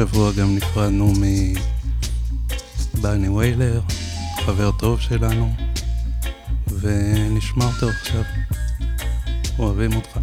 השבוע גם נפרדנו מבני ויילר, חבר טוב שלנו, ונשמע אותו עכשיו. אוהבים אותך.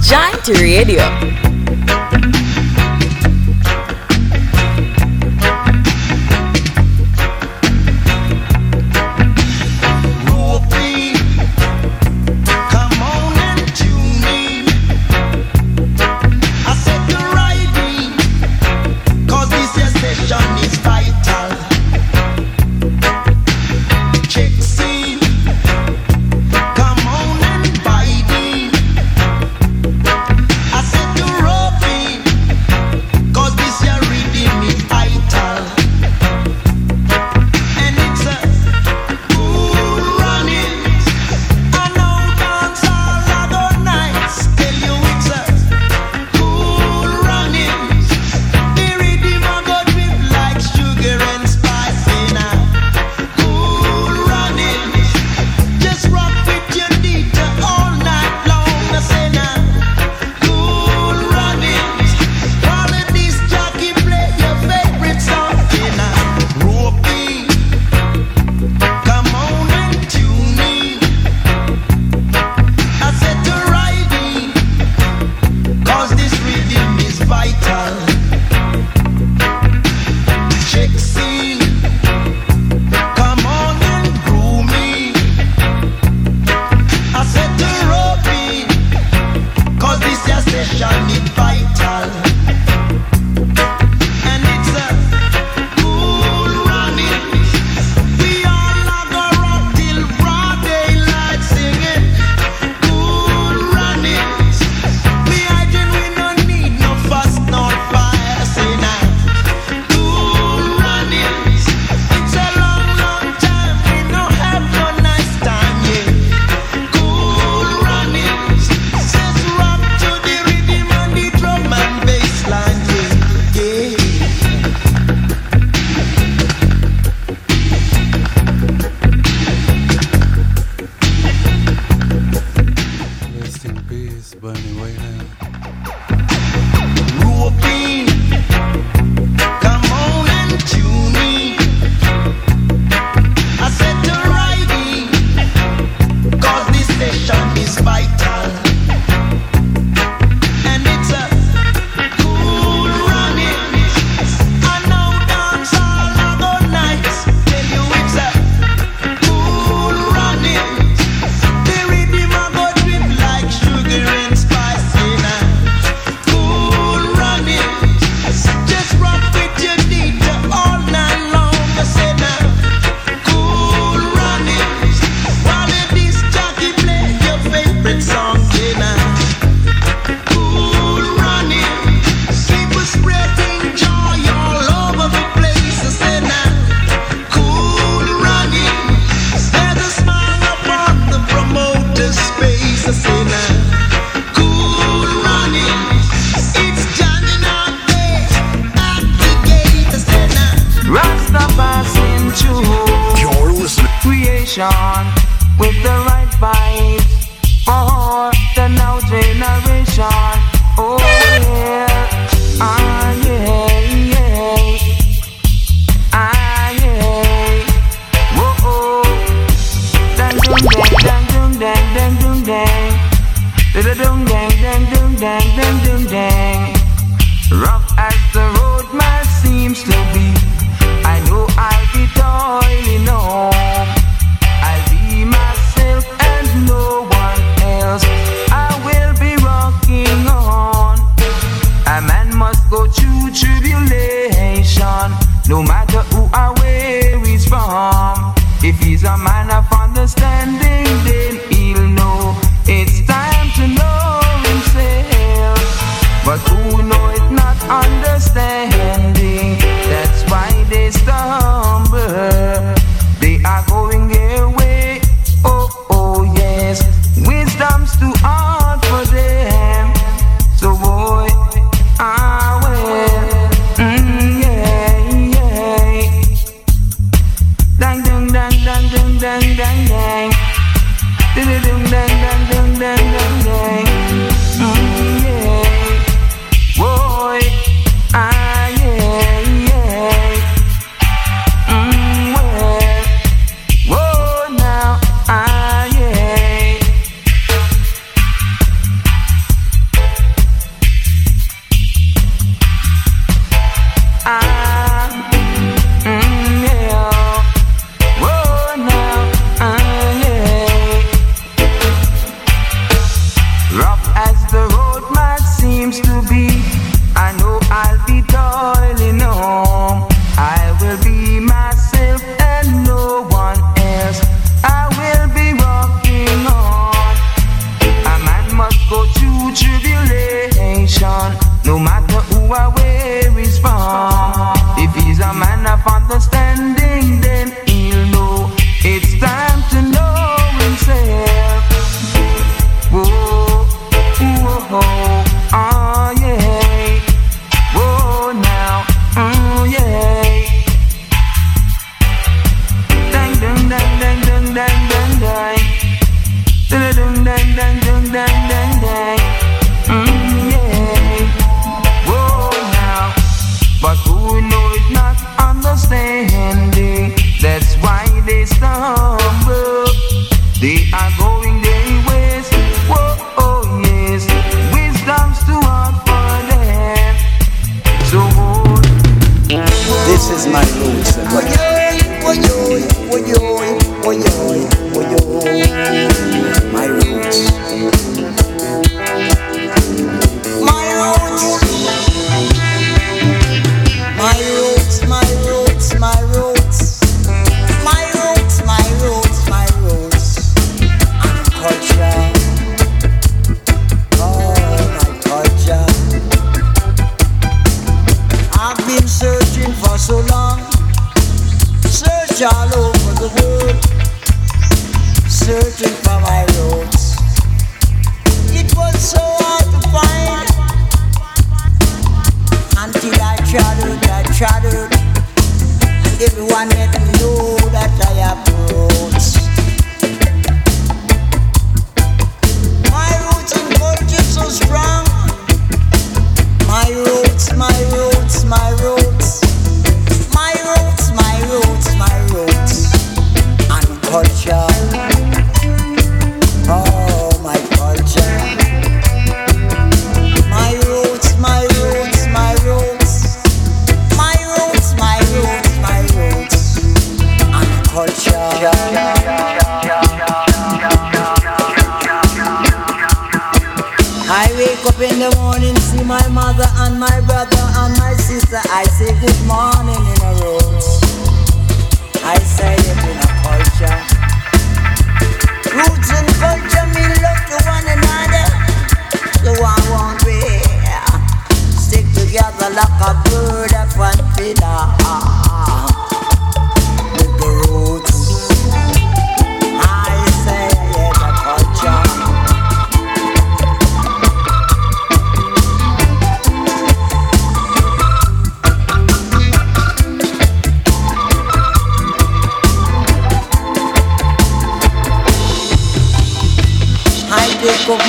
Giant Radio. Rough as the road might seem to be, I know I'll be toiling home. I will be.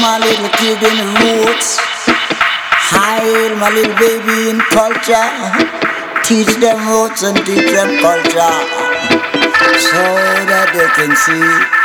my little kid in the roots. Hide my little baby in culture. Teach them roots and teach them culture. So that they can see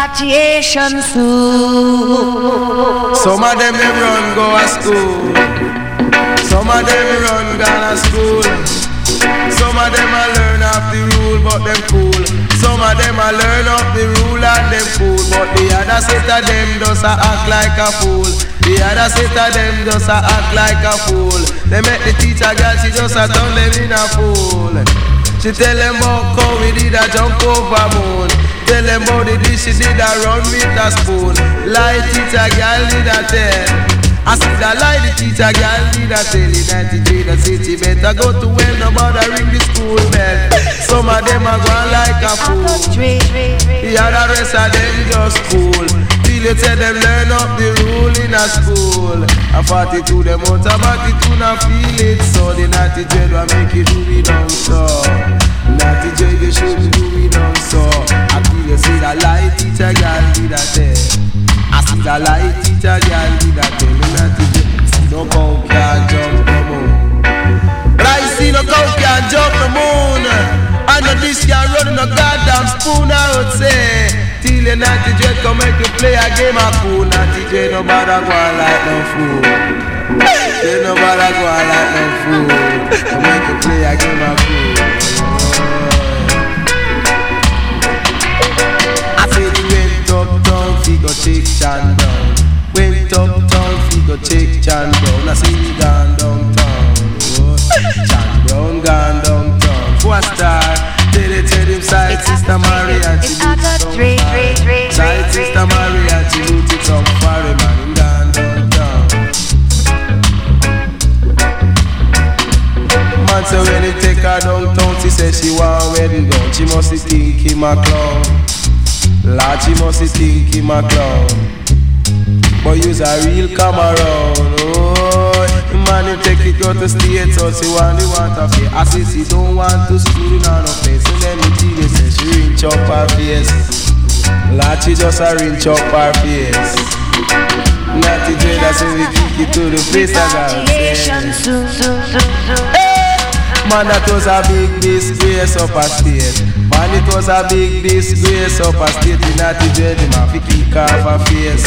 repatriation soon. Some of them they run go to school. Some of them run gone to school. Some of them a learn off the rule but them cool Some of them a learn off the rule and them fool. But the other set of them just a act like a fool. The other set of them just a act like a fool. They make the teacher girl she just a turn them in a fool. She tell them about how we did a jump over moon Tell them about the dish she did a run with a spoon. Lie teacher girl did a tell. I see the lie the teacher girl did a tell. In 93 the city better go to well no bother ring the school bell. Some of them are going like a fool. The other rest of them just cool. Till you tell them learn up the rule in a school. A 42 them out of 42 now feel it. So the natty dread will make you do it down so Natty dread you should do it down so? I feel you see the light teacher girl did a tell I see the light teacher girl did a tell Me natty dread no cow can jump no moon. I see no cow can jump the moon. I know this can run no goddamn spoon I would say. Till you natty dread come make you play a game of pool. Naughty no bother go on like no fool. Say no bother go like no fool. Come make you play a game of pool go check Chan down. Went uptown, fi go check Chan down. I see he gone downtown. Oh, Chan Brown gone downtown. Four star, tell it, tell him side sister Maria, she do it some Side sister Maria, she do it some foreign man. Him gone downtown. Man say when he take her downtown, she say she want wedding gown. She must think him a clown. She must think him a clown. But you's a real come around. Oh, man, you take it go to state, so she want the want of it. I see she don't want to school in no face. So let me tell you, say she rinse up her face. She just a rinse up her face. Natty Dread, when we kick it to the face of God. Man, that was a big disgrace up a state. Man, it was a big disgrace up a state. In Natty Dread, him have to kick off a face.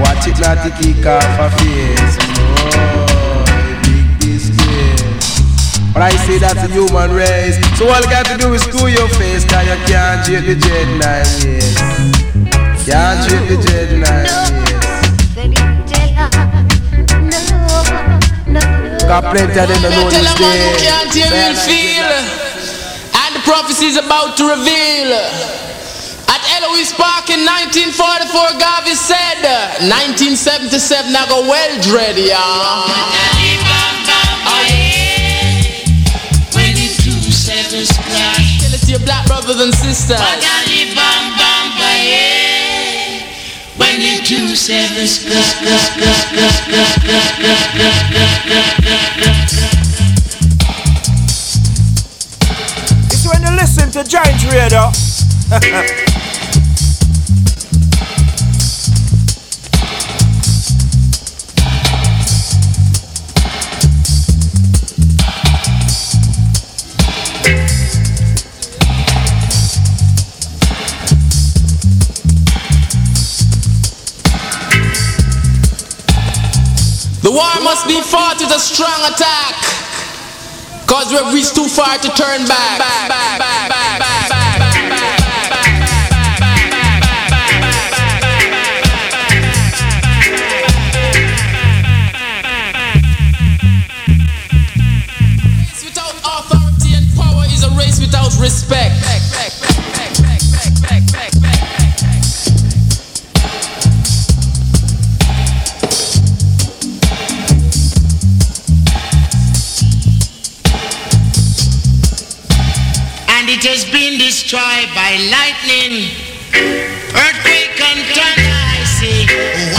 Watch it not to kick off a face. Oh, big disgrace. But I say that's a human race. So all you got to do is screw your face, cause you can't treat the dread nine years. Can't treat the dread nine years. Got plenty of them that know Tell this a man who day. can't hear Say will that feel. Prophecy is about to reveal. At Eloise Park in 1944, Garvey said, 1977, I go well dread, yeah. Your black brothers and sisters. When you do seven It's when you listen to Giant Radio. The war must be fought with a strong attack. Cause we've reached too far to turn back. Race without authority and power is a race without respect. Has been destroyed by lightning, earthquake and thunder. I say,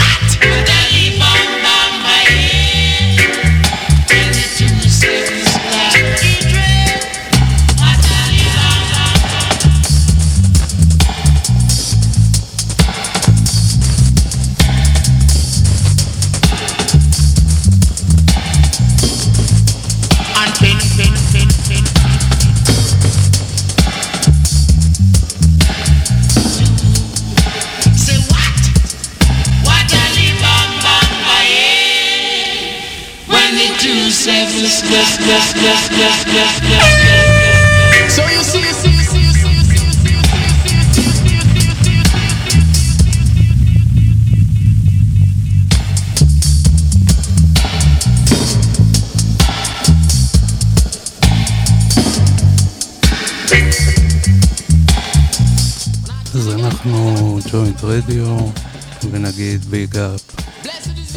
ביג אפ,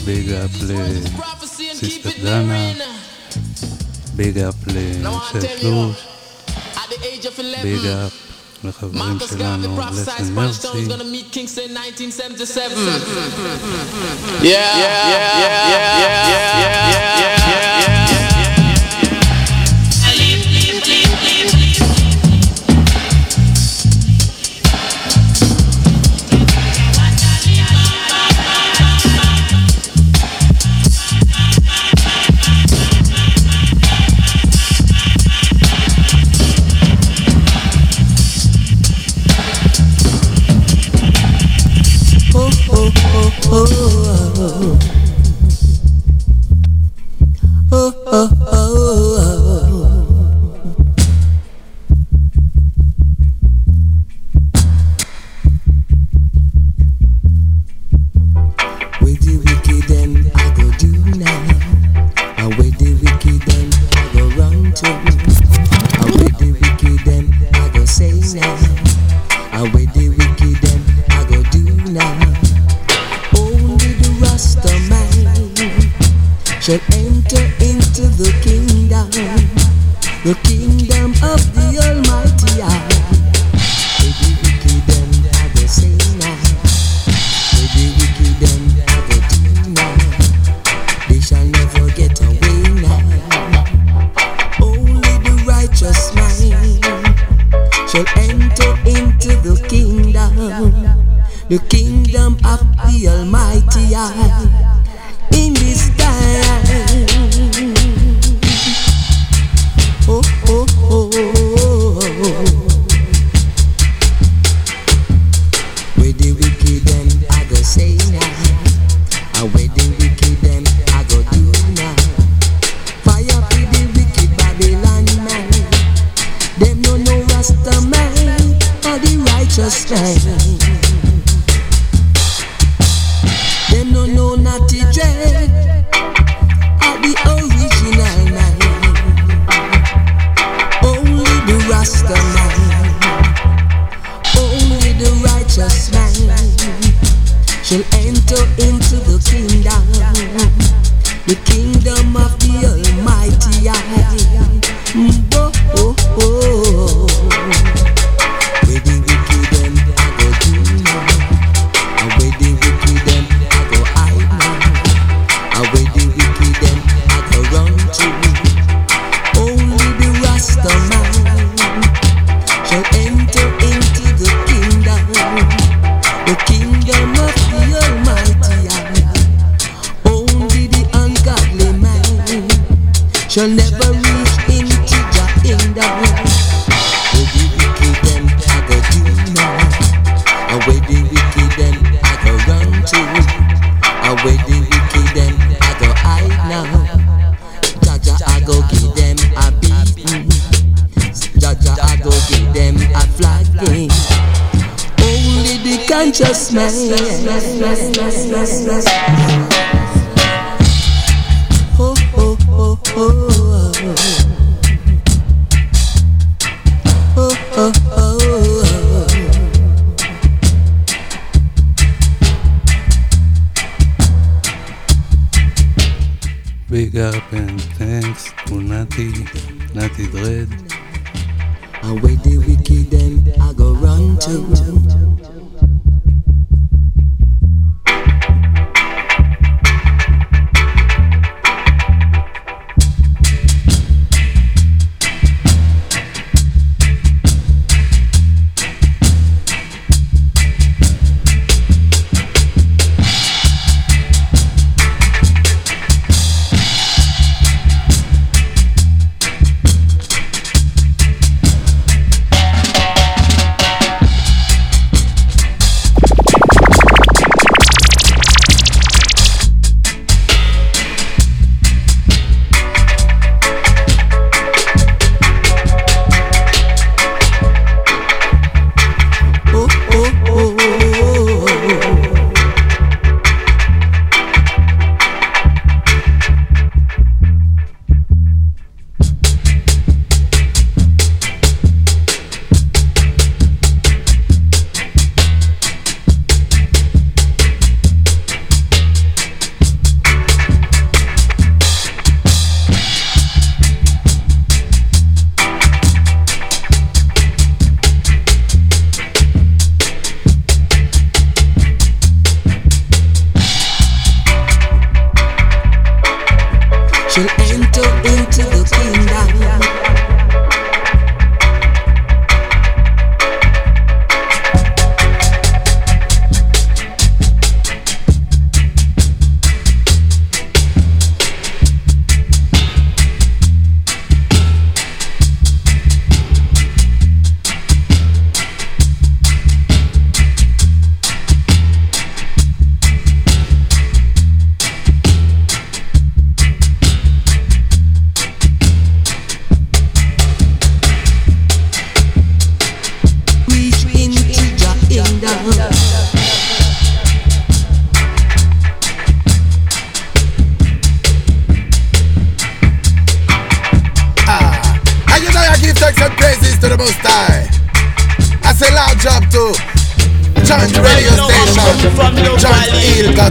ביג אפ לסיסטר דנה, ביג אפ לשף לוש, ביג אפ לחברים שלנו, לסן מרסי. Yeah, yeah, yeah, yeah, yeah, yeah, yeah. 爱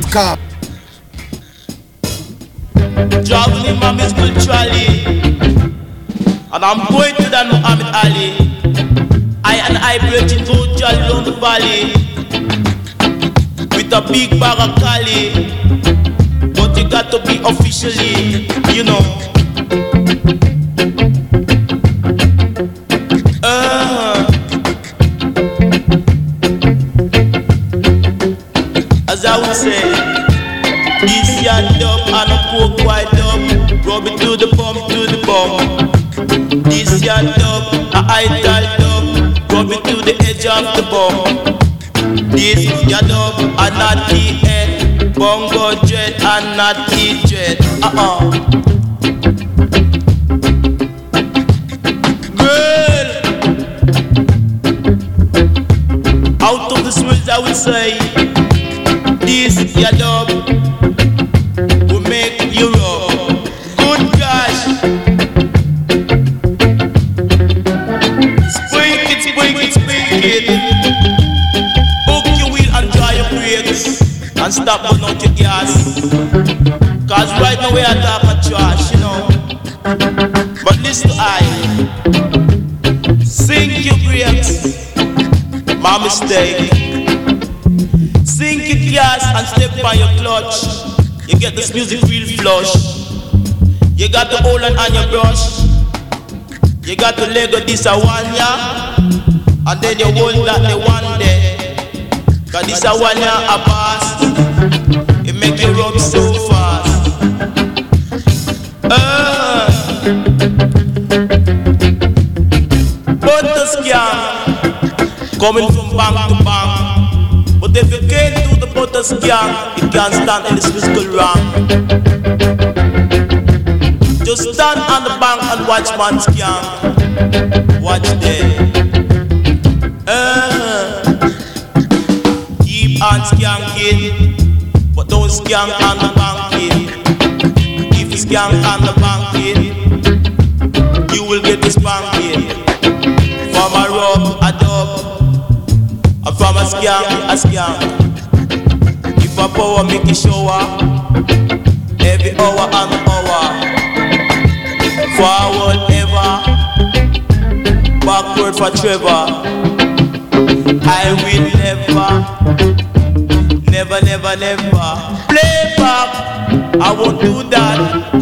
jointhill.com. your dub, a naughty head, bongo dread and natty dread. Uh-uh. Girl, out of the words I would say, this your dub Cause right now we are trash, you know. But listen I. Sink your brakes. My mistake. Sink it gas and step on your clutch. You get this music real flush. You got the Holland on your brush. You got the Lego this a one ya. And then you hold that the one there. Cause this a one ya a pass. It make you rub so coming from bank to bank. But if you can't do the butter scam, you can't stand in this physical rank. Just stand on the bank and watch man scam. Watch them. Uh, keep on skanking, but don't skank on the banking. If you skank on scam, a scam. If a power make you shower, every hour and hour. Forward ever, backward for Trevor. I will never, never, never, never play back. I won't do that,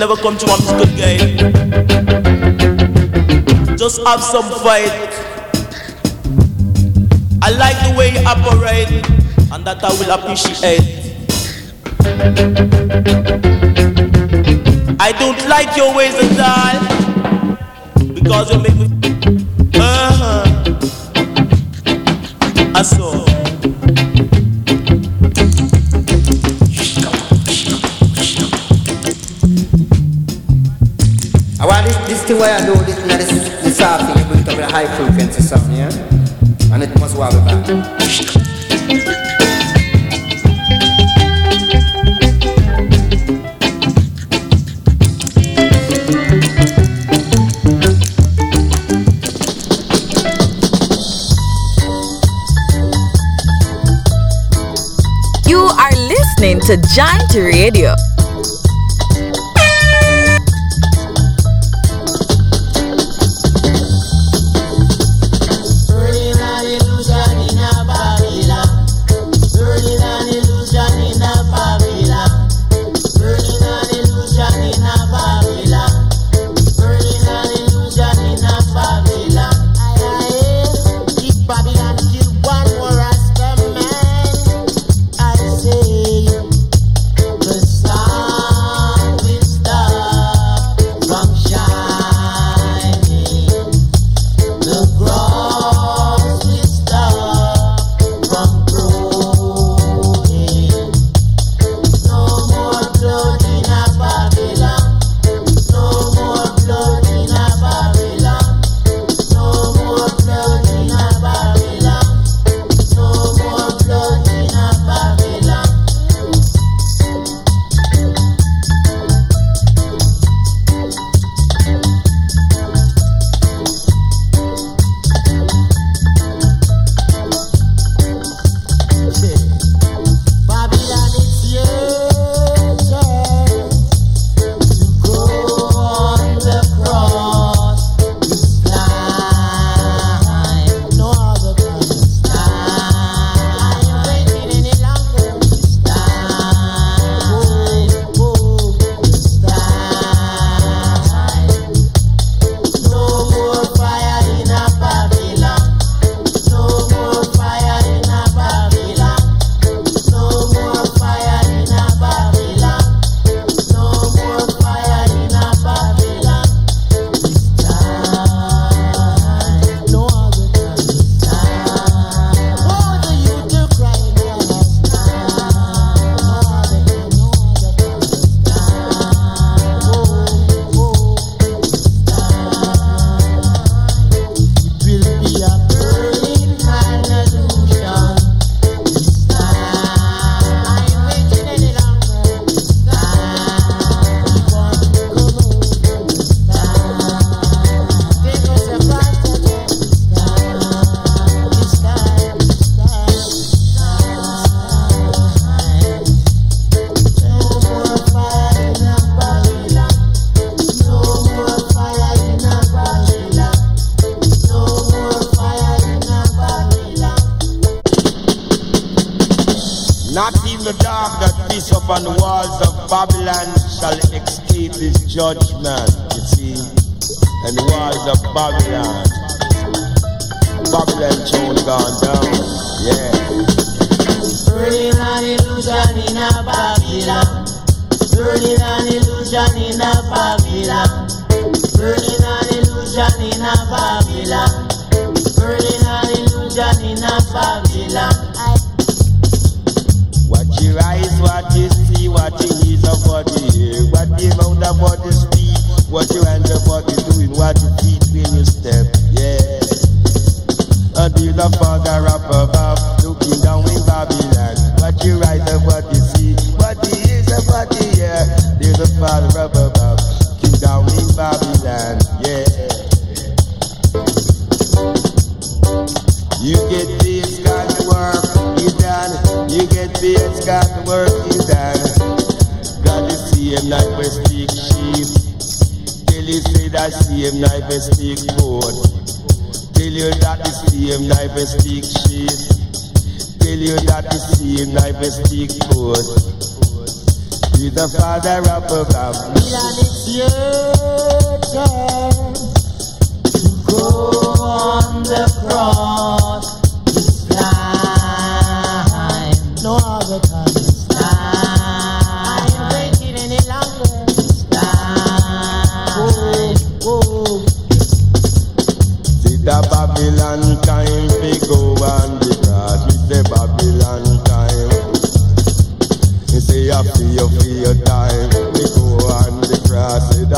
never come to one good game. Just have some fight. I like the way you operate, and that I will appreciate. I don't like your ways at all because you make me.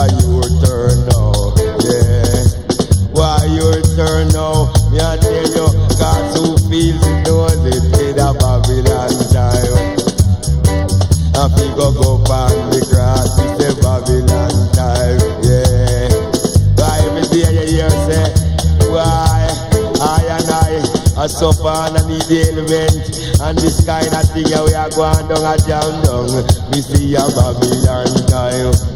a your turn now. Yeah. Why your turn now? Me I tell you, God who feels knows it did a Babylon time. And we go go the grass, it's a Babylon time. Yeah. Why every day you hear say, why I and I are suffer and I need the element. And this kind of thing we are going down a jam down. We see a Babylon time.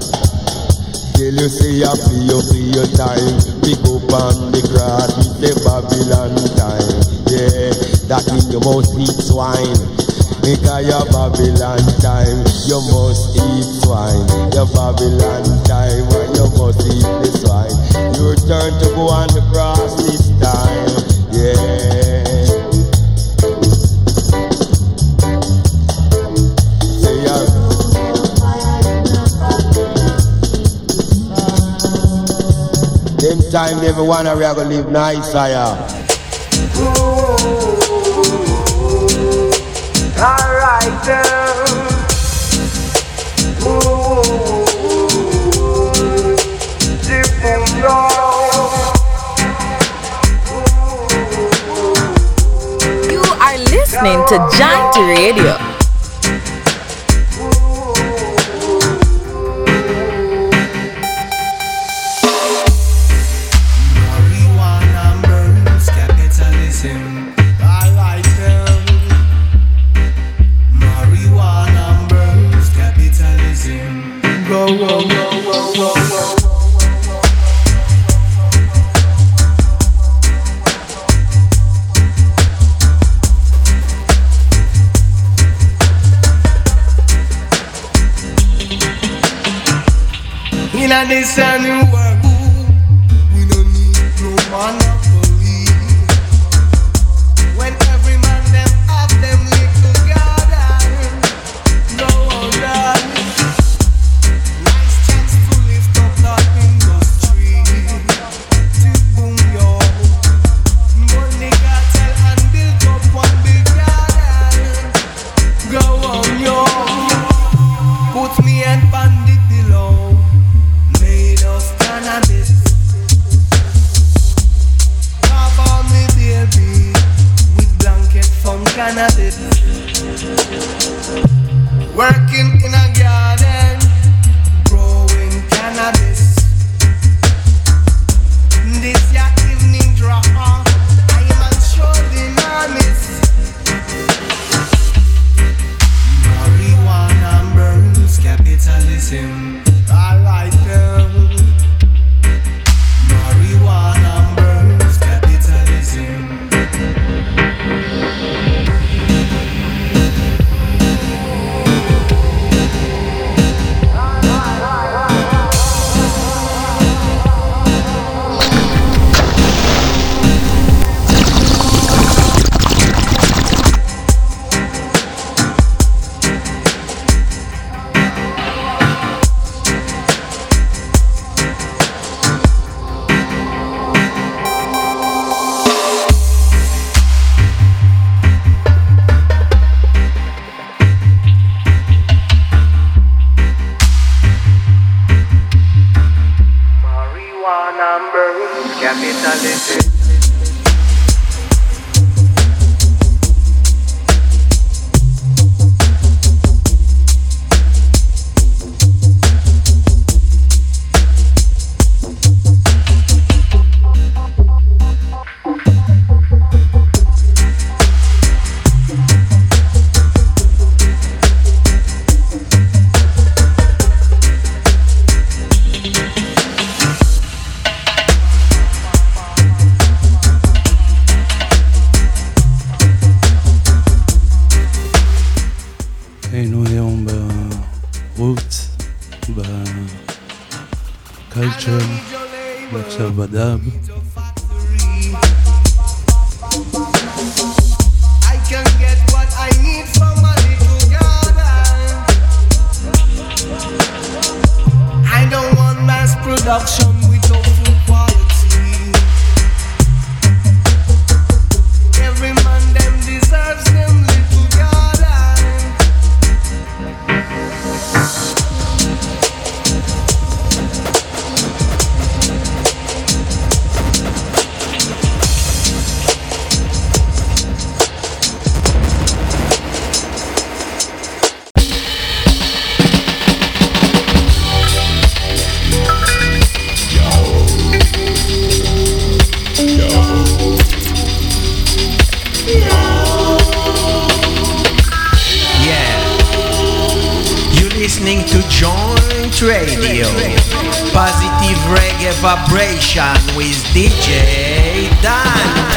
Till you see a feel feel time. Pick up on the cross with the Babylon time. Yeah That in your mouth eat swine Because your Babylon time. You must eat swine. Your Babylon time when you must eat the swine You turn to go on the cross this time. Yeah. time, everyone, we are going to live nice, I uh. am. Listening to Giant Radio. Working in a Radio. Positive reggae vibration with DJ Dan.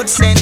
Good, sense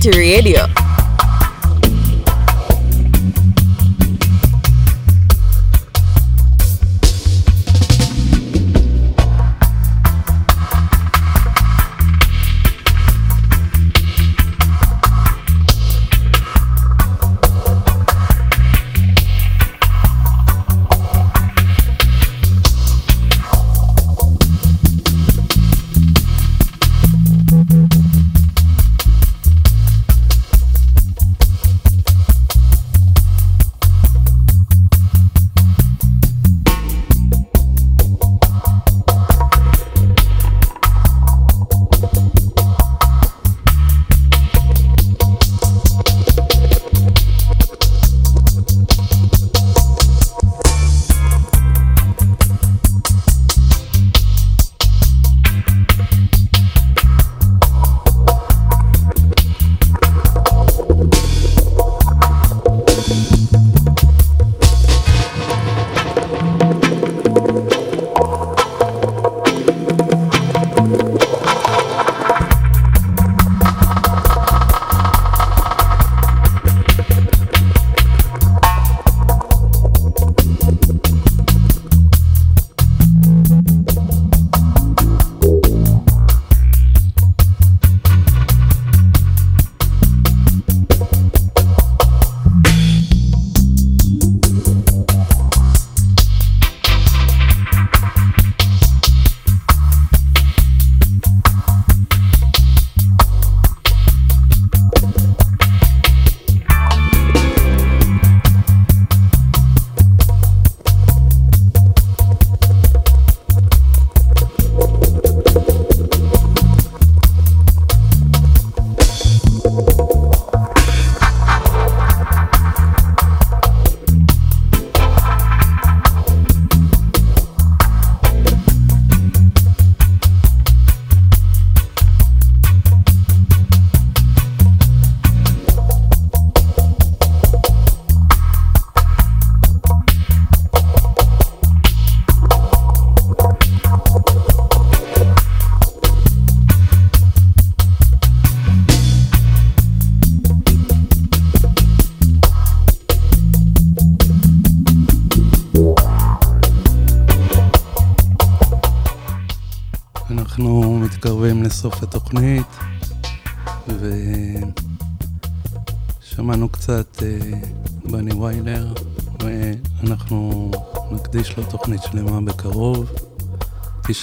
to Radio.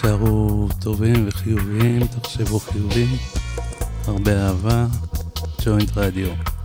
תישארו טובים וחיוביים, תחשבו חיובי, הרבה אהבה, ג'וינט רדיו.